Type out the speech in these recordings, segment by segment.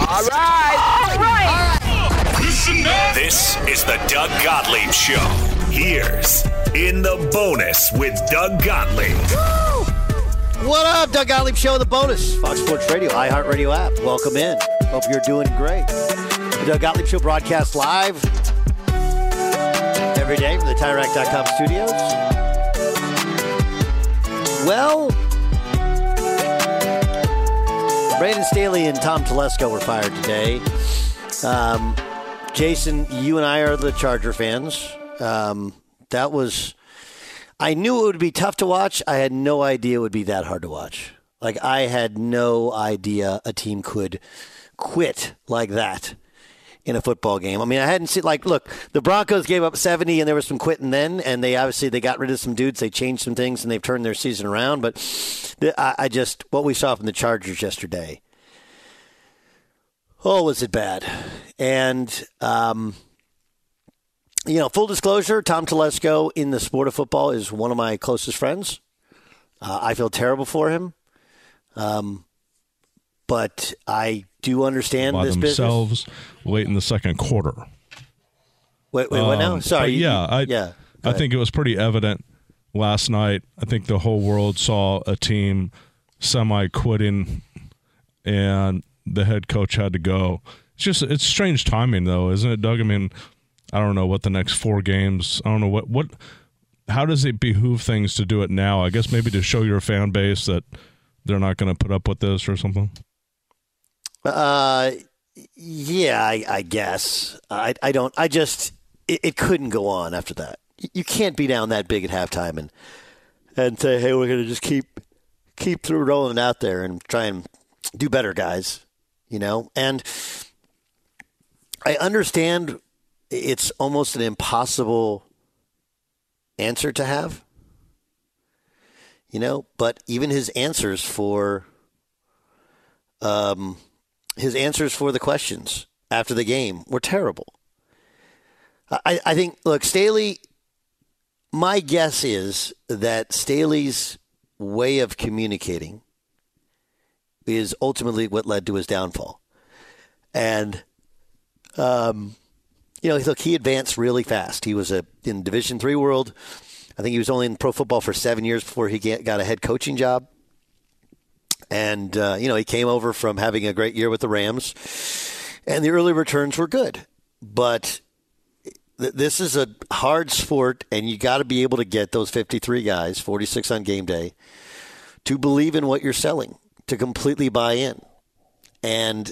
All right. All right. This is the Doug Gottlieb Show. Here's In the Bonus with Doug Gottlieb. What up, Doug Gottlieb Show, the bonus. Fox Sports Radio, iHeartRadio app. Welcome in. Hope you're doing great. The Doug Gottlieb Show broadcast live every day from the TireRack.com studios. Well, Brandon Staley and Tom Telesco were fired today. Um, Jason, you and I are the Charger fans. Um, that was. I knew it would be tough to watch. I had no idea it would be that hard to watch. Like, I had no idea a team could quit like that in a football game. I mean, I hadn't seen like look, the Broncos gave up 70 and there was some quitting then and they obviously they got rid of some dudes, they changed some things and they've turned their season around, but I, I just what we saw from the Chargers yesterday. Oh, was it bad? And um you know, full disclosure, Tom Telesco in the sport of football is one of my closest friends. Uh, I feel terrible for him. Um, but I do understand by this themselves business. late in the second quarter. Wait, wait, what now? Um, Sorry. you- yeah, I, yeah. I think it was pretty evident last night. I think the whole world saw a team semi quitting, and the head coach had to go. It's just it's strange timing though, isn't it, Doug? I mean, I don't know what the next four games. I don't know what what. How does it behoove things to do it now? I guess maybe to show your fan base that they're not going to put up with this or something. Uh, yeah, I, I guess. I, I don't. I just it, it couldn't go on after that. You- can't be down that big at halftime and and say, "Hey, we're to just keep keep through rolling out there and try and do better, guys." You know, and I understand it's almost an impossible answer to have. You know, but even his answers for um, his answers for the questions after the game were terrible. I, I think, look, Staley, my guess is that Staley's way of communicating is ultimately what led to his downfall. And, um, you know, look, he advanced really fast. He was a, in Division three world. I think he was only in pro football for seven years before he get, got a head coaching job. And, uh, you know, he came over from having a great year with the Rams, and the early returns were good. But th- this is a hard sport, and you got to be able to get those 53 guys, 46 on game day, to believe in what you're selling, to completely buy in. And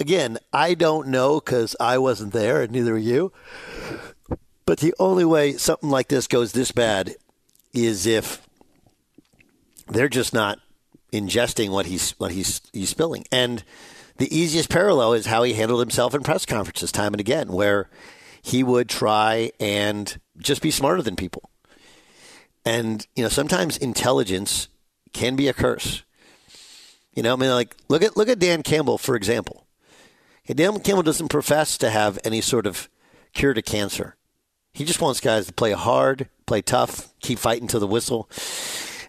again, I don't know because I wasn't there, and neither are you. But the only way something like this goes this bad is if they're just not ingesting what he's what he's he's spilling. And the easiest parallel is how he handled himself in press conferences time and again, where he would try and just be smarter than people. And you know, sometimes intelligence can be a curse. You know, I mean, like look at look at Dan Campbell for example. Dan Campbell doesn't profess to have any sort of cure to cancer. He just wants guys to play hard, play tough, keep fighting till the whistle,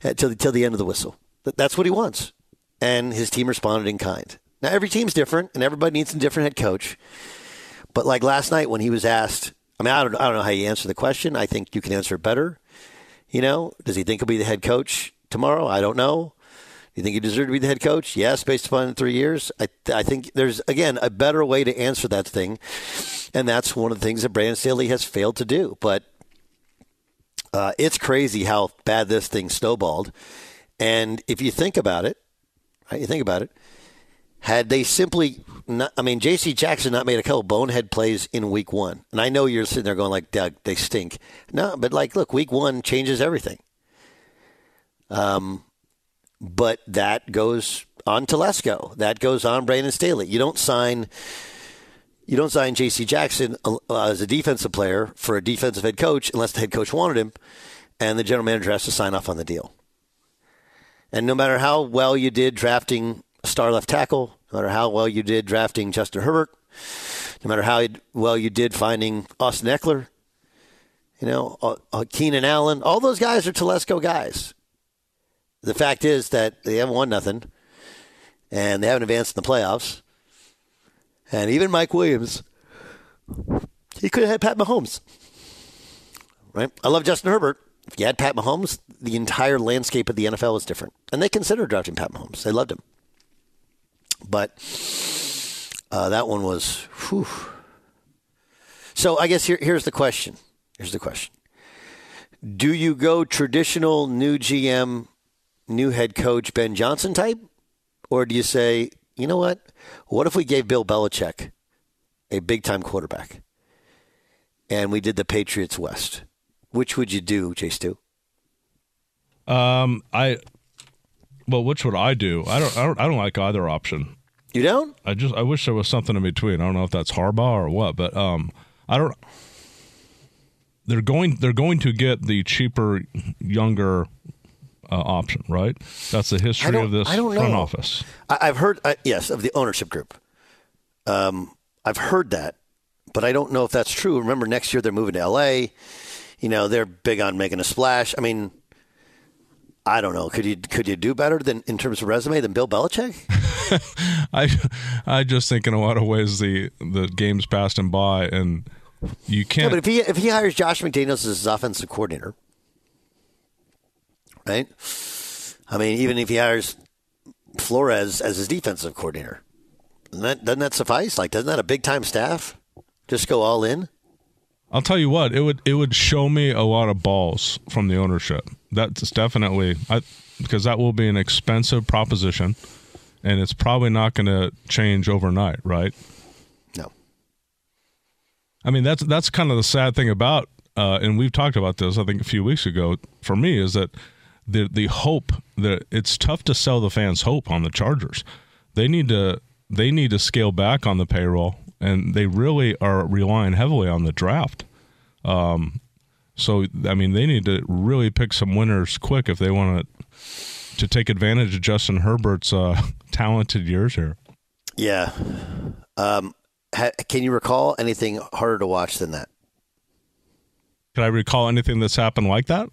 uh, till, till the end of the whistle. That's what he wants. And his team responded in kind. Now, every team's different, and everybody needs a different head coach. But like last night when he was asked, I mean, I don't, I don't know how you answer the question. I think you can answer it better. You know, does he think he'll be the head coach tomorrow? I don't know. Do you think he deserves to be the head coach? Yes, based upon three years. I, I think there's, again, a better way to answer that thing. And that's one of the things that Brandon Staley has failed to do. But uh, it's crazy how bad this thing snowballed. And if you think about it, right, you think about it, had they simply not, I mean, J.C. Jackson not made a couple bonehead plays in week one. And I know you're sitting there going like, Doug, they stink. No, but like, look, week one changes everything. Um, but that goes on Telesco. That goes on Brandon Staley. You don't sign you don't sign J.C. Jackson uh, as a defensive player for a defensive head coach unless the head coach wanted him, and the general manager has to sign off on the deal. And no matter how well you did drafting a star left tackle, no matter how well you did drafting Justin Herbert, no matter how well you did finding Austin Ekeler, you know, uh, uh, Keenan Allen, all those guys are Telesco guys. The fact is that they haven't won nothing, and they haven't advanced in the playoffs. And even Mike Williams, he could have had Pat Mahomes. Right? I love Justin Herbert. If you had Pat Mahomes, the entire landscape of the NFL is different. And they considered drafting Pat Mahomes. They loved him. But uh, that one was, whew. So I guess here, here's the question. Here's the question. Do you go traditional new GM, new head coach Ben Johnson type? Or do you say, you know what? What if we gave Bill Belichick a big time quarterback and we did the Patriots West? Which would you do, J Stu? Um, I well, which would I do? I don't, I don't, I don't like either option. You don't? I just, I wish there was something in between. I don't know if that's Harbaugh or what, but um, I don't. They're going, they're going to get the cheaper, younger uh, option, right? That's the history of this front know. office. I, have heard, uh, yes, of the ownership group. Um, I've heard that, but I don't know if that's true. Remember, next year they're moving to L.A. You know, they're big on making a splash. I mean, I don't know. Could you could you do better than in terms of resume than Bill Belichick? I I just think in a lot of ways the the game's passed him by, and you can't. Yeah, but if he if he hires Josh McDaniels as his offensive coordinator, right? I mean, even if he hires Flores as his defensive coordinator, doesn't that, doesn't that suffice? Like, doesn't that a big time staff just go all in? I'll tell you what, it would it would show me a lot of balls from the ownership. That's definitely I, because that will be an expensive proposition, and it's probably not going to change overnight, right? No. I mean that's that's kind of the sad thing about, uh, and we've talked about this I think a few weeks ago. For me, is that the the hope that it's tough to sell the fans hope on the Chargers. They need to they need to scale back on the payroll, and they really are relying heavily on the draft. Um, so I mean, they need to really pick some winners quick if they want to to take advantage of Justin Herbert's uh, talented years here. Yeah. Um, ha- can you recall anything harder to watch than that? Can I recall anything that's happened like that?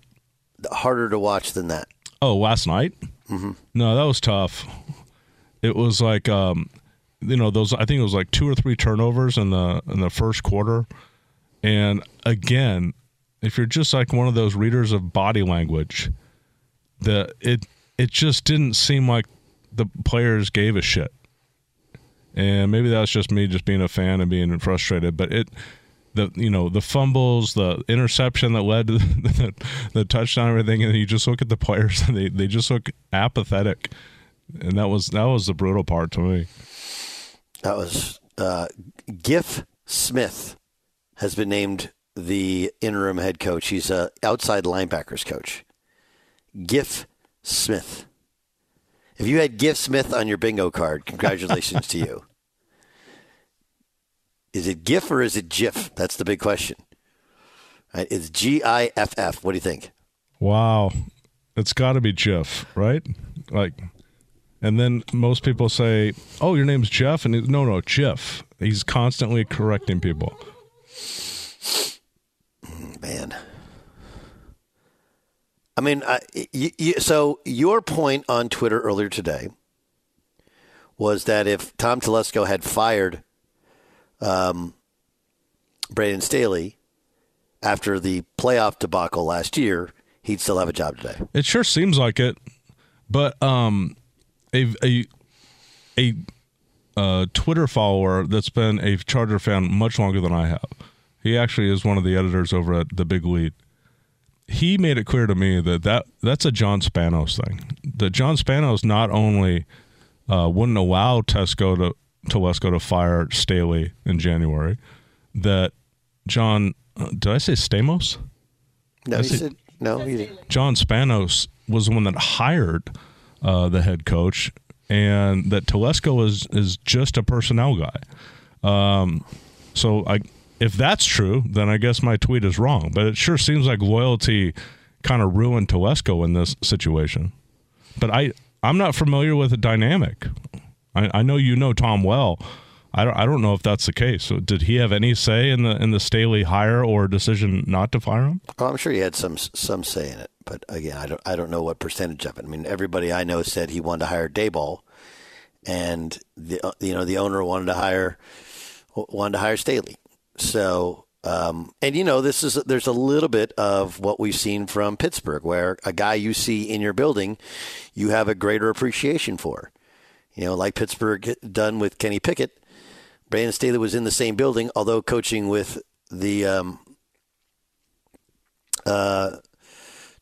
harder to watch than that? Oh, last night? Mm-hmm. No, that was tough. It was like, um, you know, those. I think it was like two or three turnovers in the in the first quarter, and again, if you're just like one of those readers of body language, the it it just didn't seem like the players gave a shit. And maybe that's just me just being a fan and being frustrated, but it the you know the fumbles, the interception that led to the, the, the touchdown, everything, and you just look at the players and they, they just look apathetic, and that was that was the brutal part to me. That was uh, Giff Smith has been named the interim head coach. He's a outside linebackers coach. Giff Smith. If you had Giff Smith on your bingo card, congratulations to you. Is it GIF or is it GIF? That's the big question. Right, it's G I F F. What do you think? Wow. It's got to be Jeff, right? Like, and then most people say, "Oh, your name's Jeff," and no, no, Jeff. He's constantly correcting people. Man, I mean, I, y- y- so your point on Twitter earlier today was that if Tom Telesco had fired um, Brandon Staley after the playoff debacle last year, he'd still have a job today. It sure seems like it, but um, a a a uh, Twitter follower that's been a Charger fan much longer than I have. He actually is one of the editors over at the Big Lead. He made it clear to me that, that that's a John Spanos thing. That John Spanos not only uh, wouldn't allow Tesco to Telesco to fire Staley in January, that John uh, did I say Stamos? No, he said no. He didn't. John Spanos was the one that hired uh, the head coach, and that Telesco is is just a personnel guy. Um, so I, if that's true, then I guess my tweet is wrong. But it sure seems like loyalty kind of ruined Telesco in this situation. But I I'm not familiar with the dynamic. I, I know you know Tom well. I don't, I don't know if that's the case. So did he have any say in the in the Staley hire or decision not to fire him? Oh, I'm sure he had some some say in it, but again, I don't I don't know what percentage of it. I mean, everybody I know said he wanted to hire Daboll, and the you know the owner wanted to hire wanted to hire Staley. So, um, and you know, this is there's a little bit of what we've seen from Pittsburgh, where a guy you see in your building, you have a greater appreciation for. You know, like Pittsburgh done with Kenny Pickett. Brandon Staley was in the same building, although coaching with the um, uh,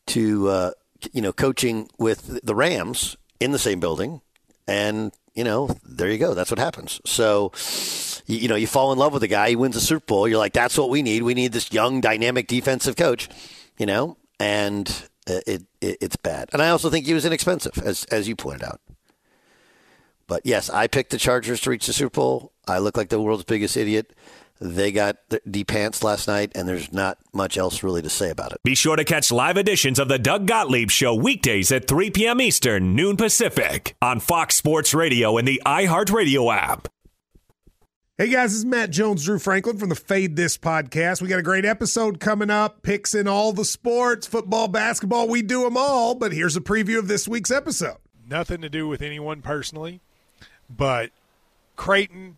to uh, you know coaching with the Rams in the same building, and you know there you go. That's what happens. So you, you know you fall in love with a guy. He wins a Super Bowl. You're like, that's what we need. We need this young, dynamic defensive coach. You know, and uh, it, it it's bad. And I also think he was inexpensive, as as you pointed out. But yes, I picked the Chargers to reach the Super Bowl. I look like the world's biggest idiot. They got the pants last night, and there's not much else really to say about it. Be sure to catch live editions of the Doug Gottlieb Show weekdays at 3 p.m. Eastern, noon Pacific, on Fox Sports Radio and the iHeartRadio app. Hey guys, this is Matt Jones, Drew Franklin from the Fade This podcast. We got a great episode coming up. Picks in all the sports, football, basketball, we do them all. But here's a preview of this week's episode. Nothing to do with anyone personally, but Creighton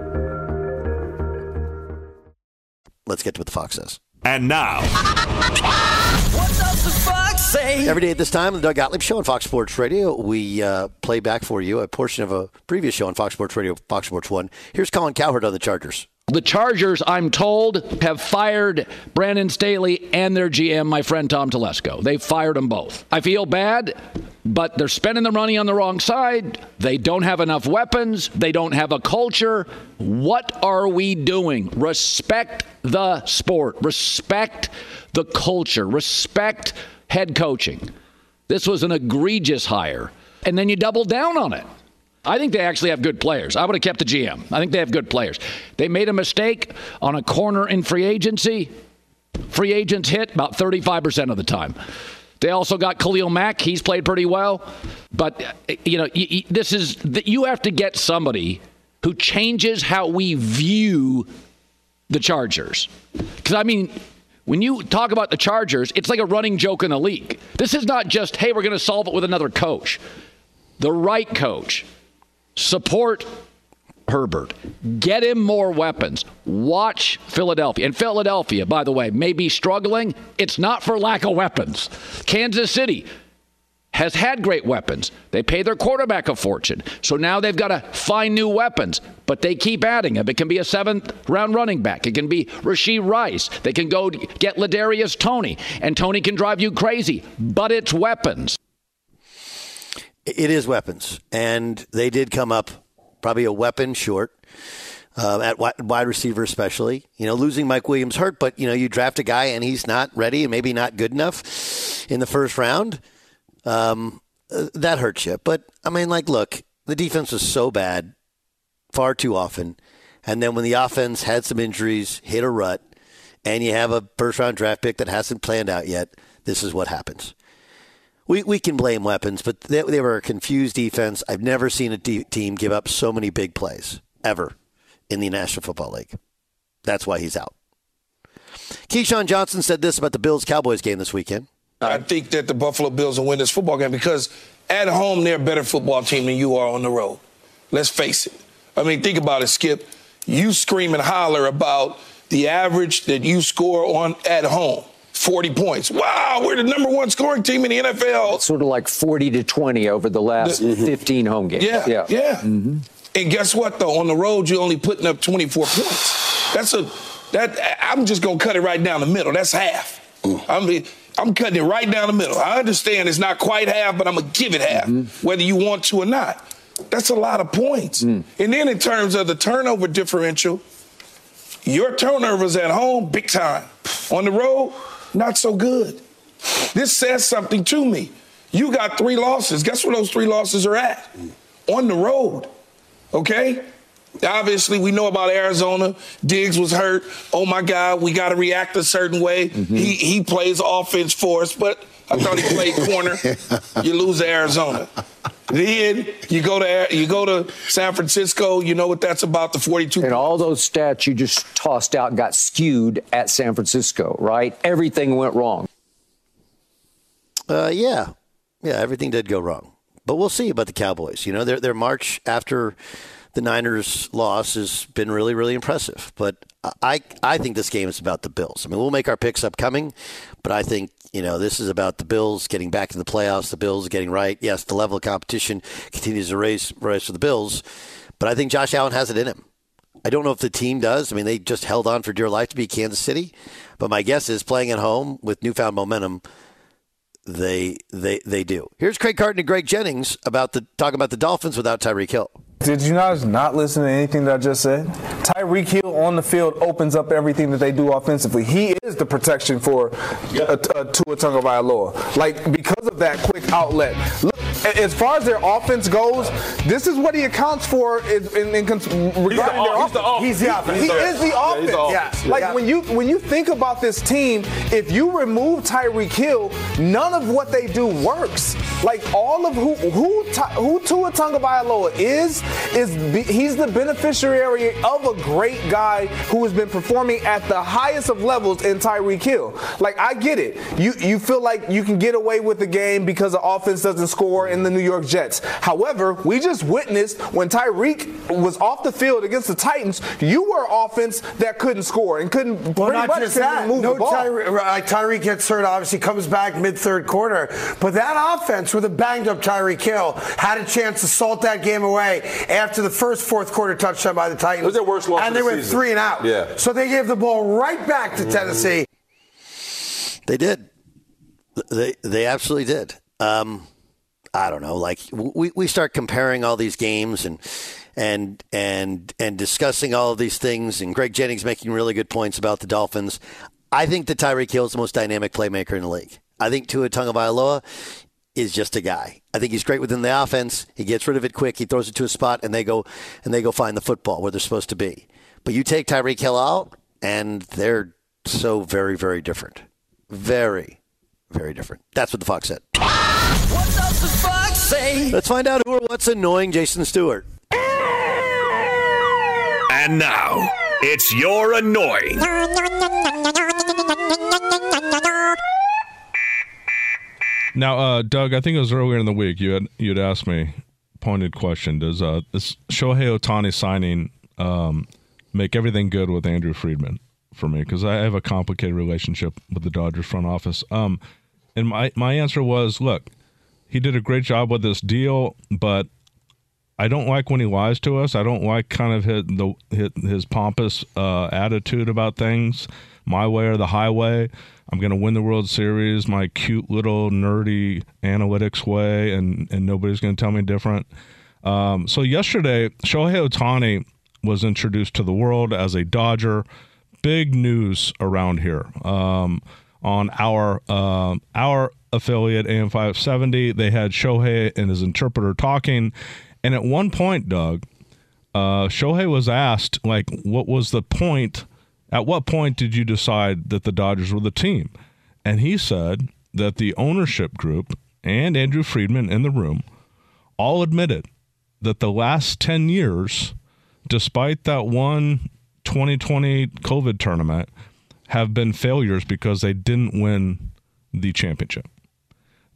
Let's get to what the Fox says. And now, What does the Fox say? Every day at this time, on the Doug Gottlieb Show on Fox Sports Radio, we uh, play back for you a portion of a previous show on Fox Sports Radio, Fox Sports 1. Here's Colin Cowherd on the Chargers. The Chargers, I'm told, have fired Brandon Staley and their GM, my friend Tom Telesco. They fired them both. I feel bad, but they're spending the money on the wrong side. They don't have enough weapons. They don't have a culture. What are we doing? Respect the sport, respect the culture, respect head coaching. This was an egregious hire. And then you double down on it. I think they actually have good players. I would have kept the GM. I think they have good players. They made a mistake on a corner in free agency. Free agents hit about 35% of the time. They also got Khalil Mack. He's played pretty well. But, you know, this is, you have to get somebody who changes how we view the Chargers. Because, I mean, when you talk about the Chargers, it's like a running joke in the league. This is not just, hey, we're going to solve it with another coach. The right coach support Herbert. Get him more weapons. Watch Philadelphia. And Philadelphia, by the way, may be struggling. It's not for lack of weapons. Kansas City has had great weapons. They pay their quarterback a fortune. So now they've got to find new weapons, but they keep adding them. It can be a seventh round running back. It can be Rashee Rice. They can go get Ladarius Toney, and Toney can drive you crazy, but it's weapons. It is weapons, and they did come up probably a weapon short uh, at wide receiver, especially. You know, losing Mike Williams hurt, but you know, you draft a guy and he's not ready and maybe not good enough in the first round. Um, uh, that hurts you. But I mean, like, look, the defense was so bad far too often, and then when the offense had some injuries, hit a rut, and you have a first round draft pick that hasn't planned out yet, this is what happens we, we can blame weapons, but they, they were a confused defense. I've never seen a de- team give up so many big plays ever in the National Football League. That's why he's out. Keyshawn Johnson said this about the Bills Cowboys game this weekend. I think that the Buffalo Bills will win this football game because at home they're a better football team than you are on the road. Let's face it. I mean, think about it, Skip. You scream and holler about the average that you score on at home. 40 points. Wow, we're the number one scoring team in the NFL. It's sort of like 40 to 20 over the last the, 15 home games. Yeah, yeah. yeah. Mm-hmm. And guess what, though? On the road, you're only putting up 24 points. That's a, that, I'm just going to cut it right down the middle. That's half. Mm. I'm, I'm cutting it right down the middle. I understand it's not quite half, but I'm going to give it half, mm-hmm. whether you want to or not. That's a lot of points. Mm. And then in terms of the turnover differential, your turnovers at home, big time. On the road, not so good. This says something to me. You got three losses. Guess where those three losses are at? On the road. Okay? Obviously, we know about Arizona. Diggs was hurt. Oh my God, we got to react a certain way. Mm-hmm. He he plays offense for us, but I thought he played corner. you lose to Arizona. Then you go to you go to San Francisco. You know what that's about. The 42. And all those stats you just tossed out got skewed at San Francisco, right? Everything went wrong. Uh, yeah, yeah, everything did go wrong. But we'll see about the Cowboys. You know, their their march after the Niners' loss has been really, really impressive. But I, I think this game is about the Bills. I mean, we'll make our picks upcoming, but I think you know this is about the Bills getting back to the playoffs. The Bills getting right. Yes, the level of competition continues to raise, rise for the Bills, but I think Josh Allen has it in him. I don't know if the team does. I mean, they just held on for dear life to beat Kansas City, but my guess is playing at home with newfound momentum they they they do. Here's Craig Carton and Greg Jennings about the talking about the Dolphins without Tyreek Hill. Did you guys not listen to anything that I just said? Tyreek Hill on the field opens up everything that they do offensively. He is the protection for yep. a, a Tua Tagovailoa. Like because of that quick outlet. Look, as far as their offense goes, this is what he accounts for in, in, in cons- regarding their off- he's the offense. offense. He's the offense. He Yeah, is the offense. he's the offense. Like Yeah. when you when you think about this team, if you remove Tyreek Hill, none of what they do works. Like all of who who Ty- who Tua Tagovailoa is is be, he's the beneficiary of a great guy who has been performing at the highest of levels in Tyreek Hill. Like I get it. You you feel like you can get away with the game because the offense doesn't score in the New York Jets. However, we just witnessed when Tyreek was off the field against the Titans, you were offense that couldn't score and couldn't Well, pretty not much just couldn't that. move no the ball. Tyreek, like Tyreek gets hurt, obviously comes back mid third quarter. But that offense with a banged up Tyreek Hill had a chance to salt that game away after the first fourth quarter touchdown by the Titans. It was their worst loss and of they the went season. three and out. Yeah. So they gave the ball right back to mm-hmm. Tennessee. They did. They they absolutely did. Um, I don't know. Like we, we start comparing all these games and and and and discussing all of these things. And Greg Jennings making really good points about the Dolphins. I think that Tyreek Hill is the most dynamic playmaker in the league. I think Tua Tagovailoa is just a guy. I think he's great within the offense. He gets rid of it quick. He throws it to a spot, and they go and they go find the football where they're supposed to be. But you take Tyreek Hill out, and they're so very very different. Very, very different. That's what the Fox said. What does the fox say? Let's find out who or what's annoying Jason Stewart. And now, it's your annoying. Now, uh, Doug, I think it was earlier in the week you had you'd asked me pointed question: Does uh, this Shohei Ohtani signing um, make everything good with Andrew Friedman for me? Because I have a complicated relationship with the Dodgers front office. Um, and my my answer was, look, he did a great job with this deal, but I don't like when he lies to us. I don't like kind of his, the his, his pompous uh, attitude about things, my way or the highway. I'm going to win the World Series my cute little nerdy analytics way, and and nobody's going to tell me different. Um, so yesterday, Shohei Ohtani was introduced to the world as a Dodger. Big news around here. Um, on our um our affiliate AM 570, they had Shohei and his interpreter talking, and at one point, Doug, uh, Shohei was asked like, "What was the point? At what point did you decide that the Dodgers were the team?" And he said that the ownership group and Andrew Friedman in the room all admitted that the last 10 years, despite that one 2020 COVID tournament, have been failures because they didn't win the championship.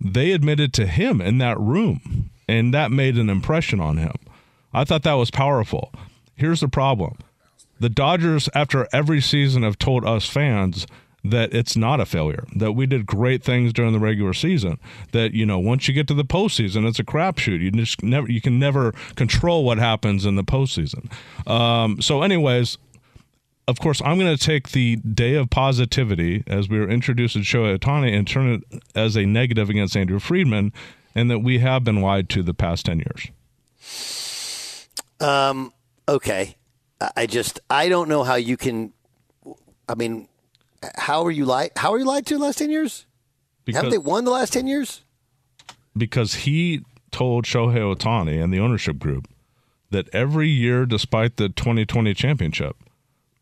They admitted to him in that room, and that made an impression on him. I thought that was powerful. Here's the problem the Dodgers, after every season, have told us fans that it's not a failure, that we did great things during the regular season, that, you know, once you get to the postseason, it's a crapshoot. You just never, you can never control what happens in the postseason. Um, so, anyways, of course, I'm going to take the day of positivity as we were introduced to Shohei Ohtani and turn it as a negative against Andrew Friedman, and that we have been lied to the past 10 years. Um, okay. I- just I don't know how you can. I mean, how are you lied? How are you lied to the last ten years? Haven't they won the last ten years? because he told Shohei Ohtani and the ownership group that every year, despite the 2020 championship,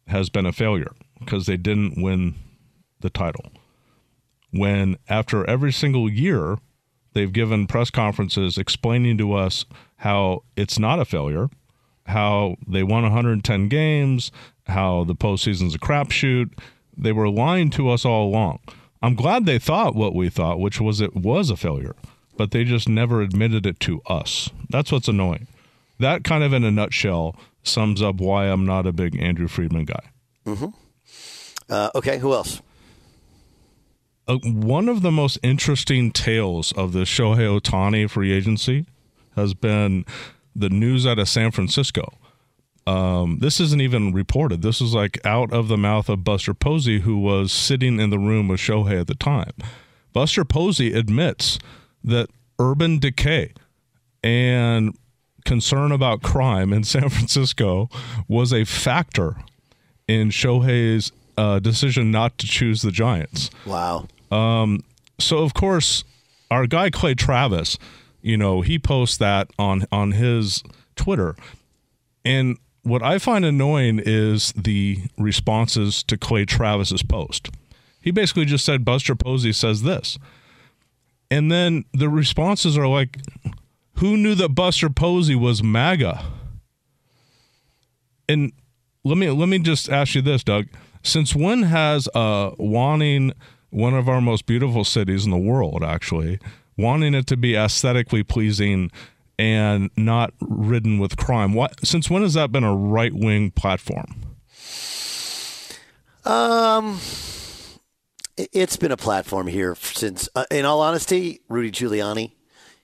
has been a failure because they didn't win the title. When after every single year, they've given press conferences explaining to us how it's not a failure, how they won 110 games, how the postseason's a crapshoot. They were lying to us all along. I'm glad they thought what we thought, which was it was a failure, but they just never admitted it to us. That's what's annoying. That kind of, in a nutshell, sums up why I'm not a big Andrew Friedman guy. Mm-hmm. Uh, okay, who else? Uh, one of the most interesting tales of the Shohei Ohtani free agency has been the news out of San Francisco. Um, this isn't even reported. This is like out of the mouth of Buster Posey, who was sitting in the room with Shohei at the time. Buster Posey admits that urban decay and concern about crime in San Francisco was a factor in Shohei's uh, decision not to choose the Giants. Wow. Um, so of course, our guy Clay Travis you know, he posts that on on his Twitter. And what I find annoying is the responses to Clay Travis's post. He basically just said Buster Posey says this. And then the responses are like, who knew that Buster Posey was MAGA? And let me let me just ask you this, Doug. Since when has uh wanting one of our most beautiful cities in the world actually, wanting it to be aesthetically pleasing and not ridden with crime. What since when has that been a right wing platform? Um, it- it's been a platform here since, uh, in all honesty, Rudy Giuliani.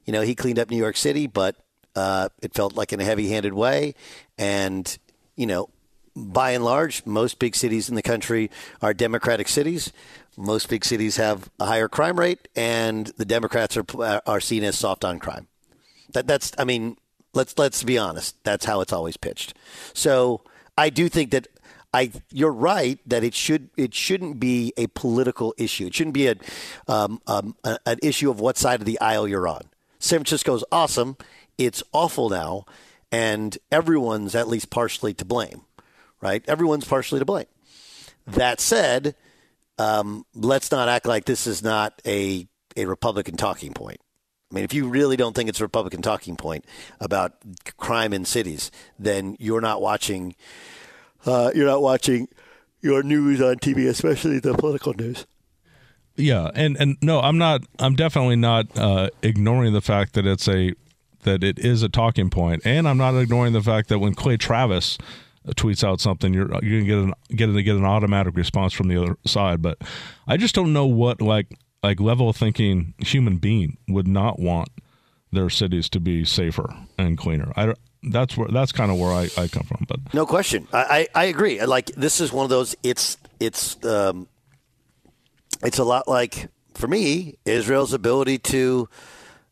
You know, he cleaned up New York City, but uh, it felt like in a heavy-handed way. And you know, by and large, most big cities in the country are Democratic cities. Most big cities have a higher crime rate, and the Democrats are are seen as soft on crime. That that's I mean, let's let's be honest. That's how it's always pitched. So I do think that I you're right that it should it shouldn't be a political issue. It shouldn't be a, um, um, a an issue of what side of the aisle you're on. San Francisco's awesome. It's awful now, and everyone's at least partially to blame. Right? Everyone's partially to blame. That said, um, let's not act like this is not a a Republican talking point. I mean, if you really don't think it's a Republican talking point about crime in cities, then you're not watching. Uh, you're not watching your news on TV, especially the political news. Yeah, and and no, I'm not. I'm definitely not uh, ignoring the fact that it's a that it is a talking point, and I'm not ignoring the fact that when Clay Travis uh, tweets out something, you're you're gonna get an get an, get an automatic response from the other side. But I just don't know what like like level thinking human being would not want their cities to be safer and cleaner. I don't- that's where that's kind of where I, I come from. But No question. I, I, I agree. Like this is one of those. It's it's um, it's a lot like for me Israel's ability to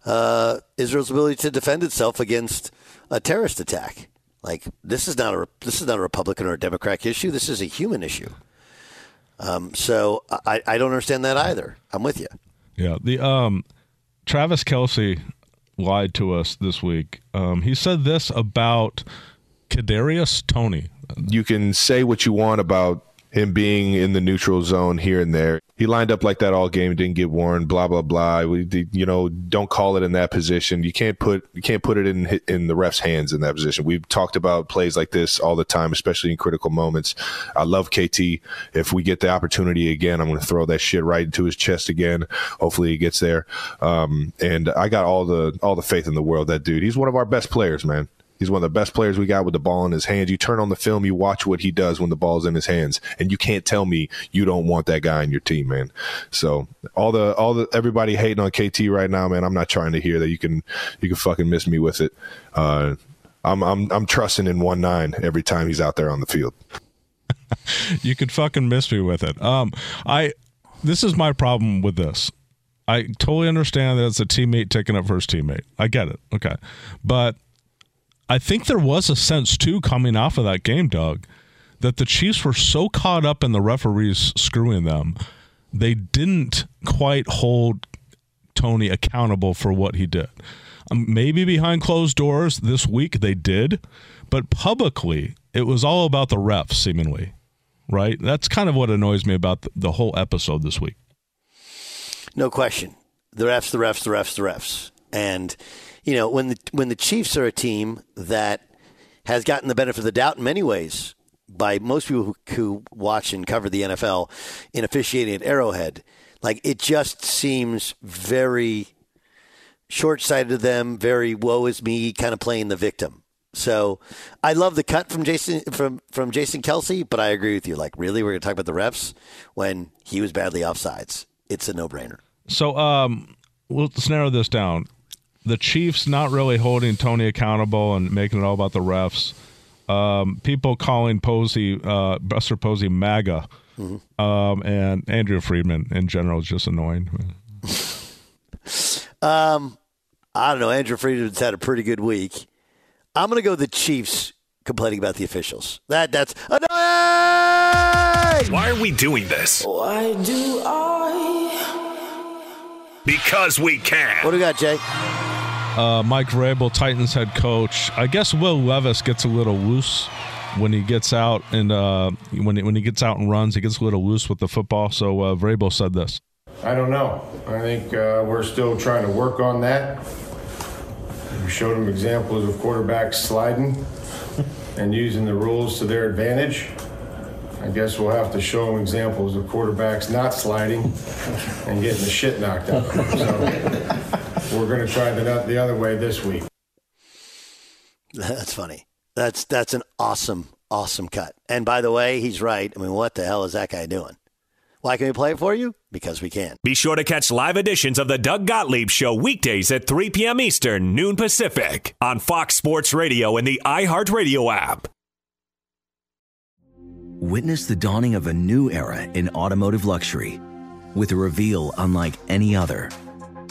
uh, Israel's ability to defend itself against a terrorist attack. Like this is not a this is not a Republican or a Democrat issue. This is a human issue. Um, so I, I don't understand that either. I'm with you. Yeah, the um, Travis Kelce lied to us this week. Um, he said this about Kadarius Toney. You can say what you want about him being in the neutral zone here and there. He lined up like that all game, didn't get warned. Blah blah blah. We, you know, don't call it in that position. You can't put you can't put it in in the ref's hands in that position. We've talked about plays like this all the time, especially in critical moments. I love KT. If we get the opportunity again, I'm going to throw that shit right into his chest again. Hopefully, he gets there. Um, and I got all the all the faith in the world. That dude, he's one of our best players, man. He's one of the best players we got with the ball in his hands. You turn on the film, you watch what he does when the ball's in his hands, and you can't tell me you don't want that guy in your team, man. So all the all the everybody hating on KT right now, man. I'm not trying to hear that you can you can fucking miss me with it. Uh, I'm I'm I'm trusting in one nine every time he's out there on the field. you could fucking miss me with it. Um, I this is my problem with this. I totally understand that it's a teammate taking up for his teammate. I get it. Okay, but I think there was a sense too coming off of that game, Doug, that the Chiefs were so caught up in the referees screwing them, they didn't quite hold Toney accountable for what he did. Um, maybe behind closed doors this week they did, but publicly it was all about the refs, seemingly. Right? That's kind of what annoys me about the, the whole episode this week. No question. The refs, the refs, the refs, the refs. And you know, when the when the Chiefs are a team that has gotten the benefit of the doubt in many ways by most people who, who watch and cover the NFL in officiating at Arrowhead, like it just seems very short-sighted to them, very woe is me kind of playing the victim. So I love the cut from Jason from from Jason Kelce, but I agree with you. Like, really, we're going to talk about the refs when he was badly offsides. It's a no-brainer. So, um, let's narrow this down. The Chiefs not really holding Toney accountable and making it all about the refs. Um, people calling Posey, uh, Buster Posey, MAGA, um, and Andrew Friedman in general is just annoying. Um, I don't know. Andrew Friedman's had a pretty good week. I'm going to go the Chiefs complaining about the officials. That that's annoying. Why are we doing this? Why do I? Because we can. What do we got, Jay? Uh, Mike Vrabel, Titans head coach. I guess Will Levis gets a little loose when he gets out and uh, when he, when he gets out and runs, he gets a little loose with the football. So uh, Vrabel said this. I don't know. I think uh, we're still trying to work on that. We showed him examples of quarterbacks sliding and using the rules to their advantage. I guess we'll have to show them examples of quarterbacks not sliding and getting the shit knocked out. of them. So we're going to try the, the other way this week. That's funny. That's that's an awesome, awesome cut. And by the way, he's right. I mean, what the hell is that guy doing? Why can we play it for you? Because we can. Be sure to catch live editions of the Doug Gottlieb Show weekdays at 3 p.m. Eastern, noon Pacific, on Fox Sports Radio and the iHeartRadio app. Witness the dawning of a new era in automotive luxury with a reveal unlike any other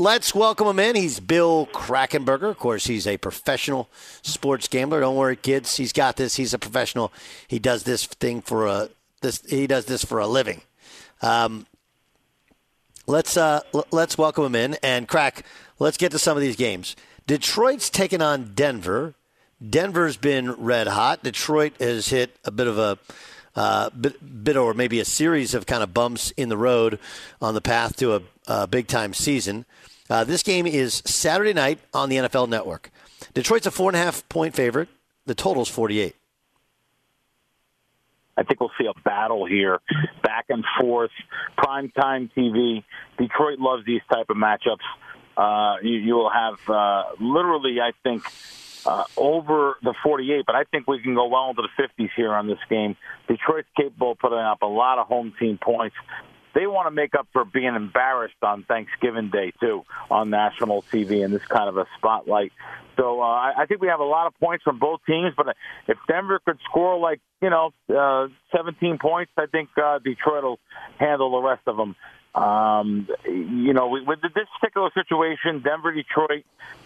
Let's welcome him in. He's Bill Krackomberger. Of course, he's a professional sports gambler. Don't worry, kids. He's got this. He's a professional. He does this thing for a this. He does this for a living. Um, let's uh, l- let's welcome him in and crack. Let's get to some of these games. Detroit's taking on Denver. Denver's been red hot. Detroit has hit a bit of a uh, bit, bit or maybe a series of kind of bumps in the road on the path to a, a big time season. Uh, this game is Saturday night on the NFL Network. Detroit's a four and a half point favorite. The total's 48. I think we'll see a battle here, back and forth, prime time TV. Detroit loves these type of matchups. Uh, you, you will have uh, literally, I think, uh, over the 48, but I think we can go well into the 50s here on this game. Detroit's capable of putting up a lot of home team points. They want to make up for being embarrassed on Thanksgiving Day too on national TV in this kind of a spotlight. So uh, I, think we have a lot of points from both teams. But if Denver could score like you know uh, 17 points, I think uh, Detroit will handle the rest of them. Um, you know, with this particular situation, Denver, Detroit,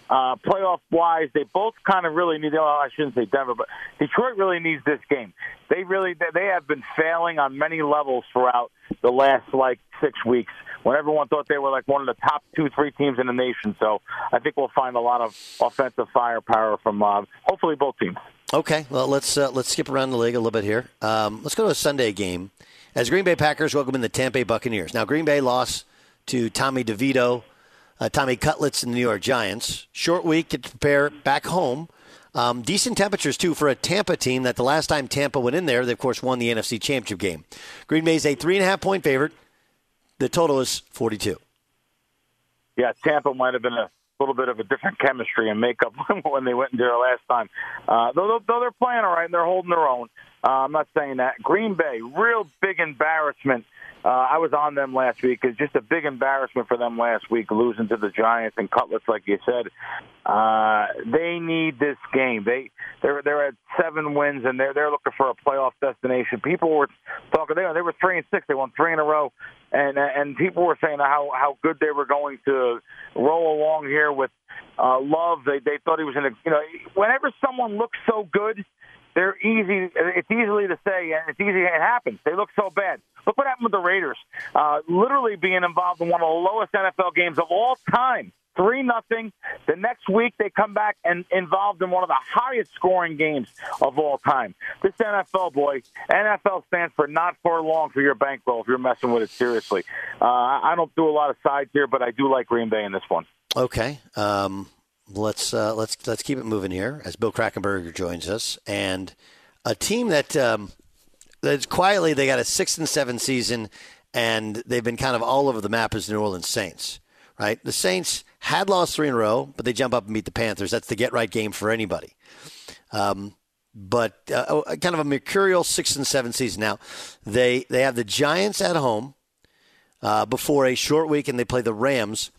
uh, playoff wise, they both kind of really need. Well, I shouldn't say Denver, but Detroit really needs this game. They really they have been failing on many levels throughout the last like six weeks. When everyone thought they were like one of the top two, three teams in the nation. So I think we'll find a lot of offensive firepower from uh, hopefully both teams. Okay, well let's uh, let's skip around the league a little bit here. Um, let's go to a Sunday game as Green Bay Packers welcome in the Tampa Bay Buccaneers. Now Green Bay lost to Tommy DeVito, uh, Tommy Cutlets, and the New York Giants. Short week to prepare back home. Um, decent temperatures too for a Tampa team that the last time Tampa went in there, they of course won the NFC Championship game. Green Bay's a three and a half point favorite. The total is forty two. Yeah, Tampa might have been a little bit of a different chemistry and makeup when they went in there last time. Uh, though, though they're playing all right and they're holding their own. Uh, I'm not saying that. Green Bay, real big embarrassment. Uh, I was on them last week. It's just a big embarrassment for them last week, losing to the Giants and Cutlets, like you said. Uh, they need this game. They they're they're at seven wins and they're they're looking for a playoff destination. People were talking. They they were three and six. They won three in a row, and and people were saying how how good they were going to roll along here with uh, Love. They they thought he was in a you know whenever someone looks so good they're easy. It's easily to say, and it's easy. It happens. They look so bad. Look what happened with the Raiders. Uh, literally being involved in one of the lowest NFL games of all time. Three nothing. The next week they come back and involved in one of the highest scoring games of all time. This NFL boy, NFL stands for not for long for your bankroll if you're messing with it seriously. Uh, I don't do a lot of sides here, but I do like Green Bay in this one. Okay. Um, let's uh, let's let's keep it moving here as Bill Krackomberger joins us, and a team that um, that's quietly they got a six and seven season, and they've been kind of all over the map as New Orleans Saints. Right, the Saints had lost three in a row, but they jump up and beat the Panthers. That's the get right game for anybody. Um, but uh, kind of a mercurial six and seven season. Now they they have the Giants at home uh, before a short week, and they play the Rams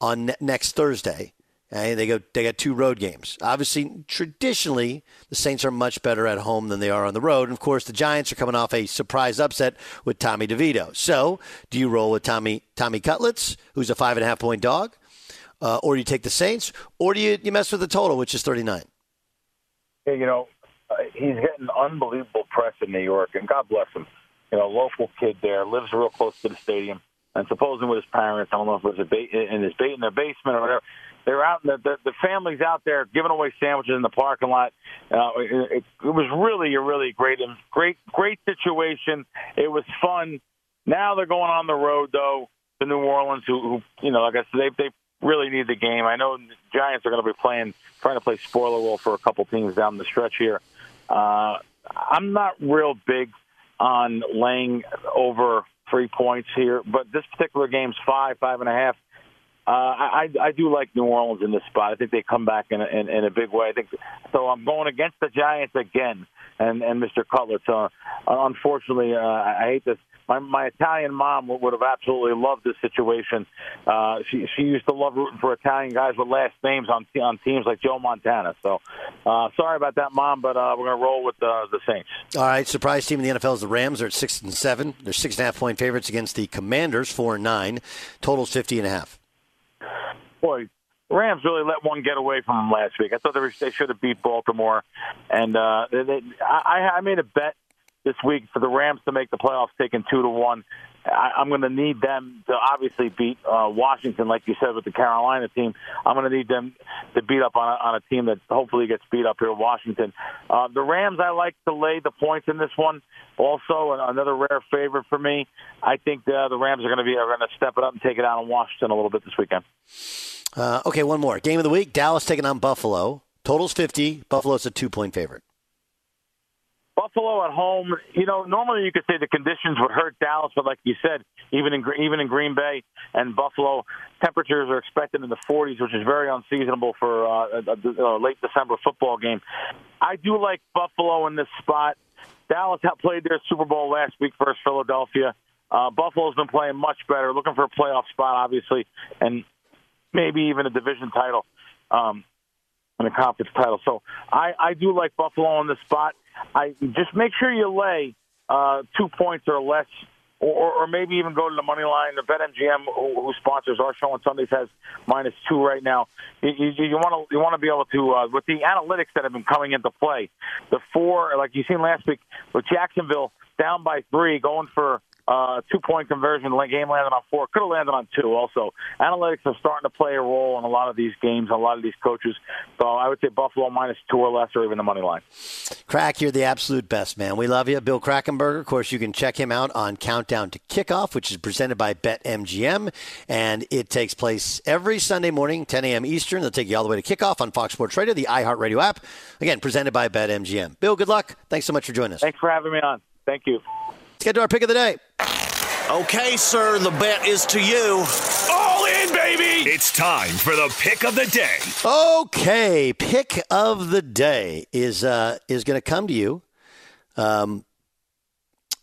on ne- next Thursday. They go. They got two road games. Obviously, traditionally, the Saints are much better at home than they are on the road. And of course, the Giants are coming off a surprise upset with Tommy DeVito. So, do you roll with Tommy Tommy Cutlets, who's a five and a half point dog, uh, or do you take the Saints, or do you you mess with the total, which is thirty nine? You know, uh, he's getting unbelievable press in New York, and God bless him. You know, local kid there lives real close to the stadium, and supposedly with his parents. I don't know if it was a ba- in his ba- in their basement or whatever they're out. The, the the families out there giving away sandwiches in the parking lot. Uh, it, it, was really a really great, great, great situation. It was fun. Now they're going on the road though to New Orleans, who, who you know, like I said, they they really need the game. I know the Giants are going to be playing, trying to play spoiler role for a couple teams down the stretch here. Uh, I'm not real big on laying over three points here, but this particular game's five, five and a half. Uh, I, I do like New Orleans in this spot. I think they come back in a, in, in a big way. I think so. I'm going against the Giants again, and and Mr. Cutler. So unfortunately, uh, I hate this. My my Italian mom would have absolutely loved this situation. Uh, she she used to love rooting for Italian guys with last names on on teams like Joe Montana. So uh, sorry about that, mom, but uh, we're to roll with uh, the Saints. All right, surprise team in the NFL is the Rams. They're at six and seven. They're six and a half point favorites against the Commanders, four and nine. Totals fifty and a half boy, Rams really let one get away from them last week. I thought they, were, they should have beat Baltimore, and uh, they, I, I made a bet this week for the Rams to make the playoffs, taking two to one. I, I'm going to need them to obviously beat uh, Washington, like you said with the Carolina team. I'm going to need them to beat up on a, on a team that hopefully gets beat up here, Washington. Uh, the Rams, I like to lay the points in this one. Also, another rare favorite for me. I think uh, the Rams are going to be are going to step it up and take it out on Washington a little bit this weekend. Uh, okay, one more game of the week: Dallas taking on Buffalo. Totals fifty. Buffalo's a two-point favorite. Buffalo at home, you know, normally you could say the conditions would hurt Dallas, but like you said, even in even in Green Bay and Buffalo, temperatures are expected in the 40s, which is very unseasonable for uh, a, a late December football game. I do like Buffalo in this spot. Dallas played their Super Bowl last week versus Philadelphia. Uh, Buffalo's been playing much better, looking for a playoff spot, obviously, and maybe even a division title. Um, and a conference title. So I, I do like Buffalo on the spot. I just make sure you lay uh, two points or less, or, or maybe even go to the money line. The BetMGM, who, who sponsors our show on Sundays, has minus two right now. You want to you want to be able to uh, with the analytics that have been coming into play. The four, like you seen last week, with Jacksonville down by three, going for uh, two point conversion. Game landed on four. Could have landed on two. Also, analytics are starting to play a role in a lot of these games. A lot of these coaches. So I would say Buffalo minus two or less, or even the money line. Crack, you're the absolute best, man. We love you. Bill Krackomberger, of course, you can check him out on Countdown to Kickoff, which is presented by BetMGM, and it takes place every Sunday morning, 10 a.m. Eastern. They'll take you all the way to kickoff on Fox Sports Radio, the iHeartRadio app. Again, presented by BetMGM. Bill, good luck. Thanks so much for joining us. Thanks for having me on. Thank you. Let's get to our pick of the day. Okay, sir, the bet is to you. All in, baby! It's time for the pick of the day. Okay, pick of the day is uh, is going to come to you um,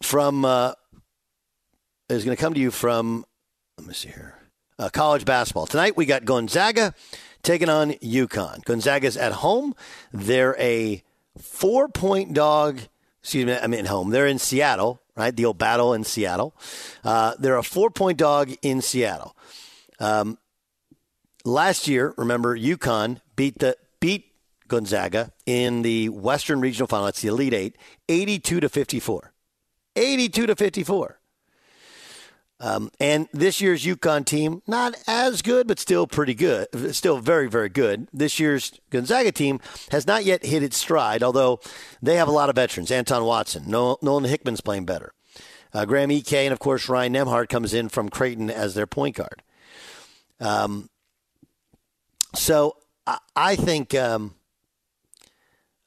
from uh, is going to come to you from let me see here uh, college basketball tonight. We got Gonzaga taking on UConn. Gonzaga's at home. They're a four point dog. Excuse me, I'm in home. They're in Seattle, right? The old battle in Seattle. Uh, they're a four point dog in Seattle. Um, last year, remember, UConn beat the beat Gonzaga in the Western Regional Final. That's the Elite Eight, 82 to 54. 82 to 54. Um, and this year's UConn team, not as good, but still pretty good. Still very, very good. This year's Gonzaga team has not yet hit its stride, although they have a lot of veterans. Anton Watson, Nolan Hickman's playing better. Uh, Graham Ike, and of course, Ryan Nembhard comes in from Creighton as their point guard. Um, so I, I think um,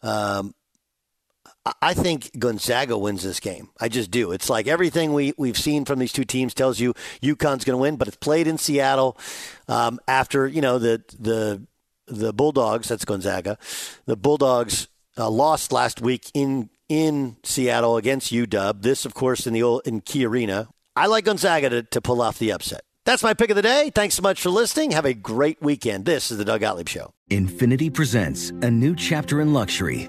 um, I think Gonzaga wins this game. I just do. It's like everything we, we've seen from these two teams tells you UConn's going to win, but it's played in Seattle um, after, you know, the, the, the Bulldogs, that's Gonzaga, the Bulldogs uh, lost last week in, in Seattle against UW. This, of course, in the old, in Key Arena. I like Gonzaga to, to pull off the upset. That's my pick of the day. Thanks so much for listening. Have a great weekend. This is the Doug Gottlieb Show. Infiniti presents a new chapter in luxury,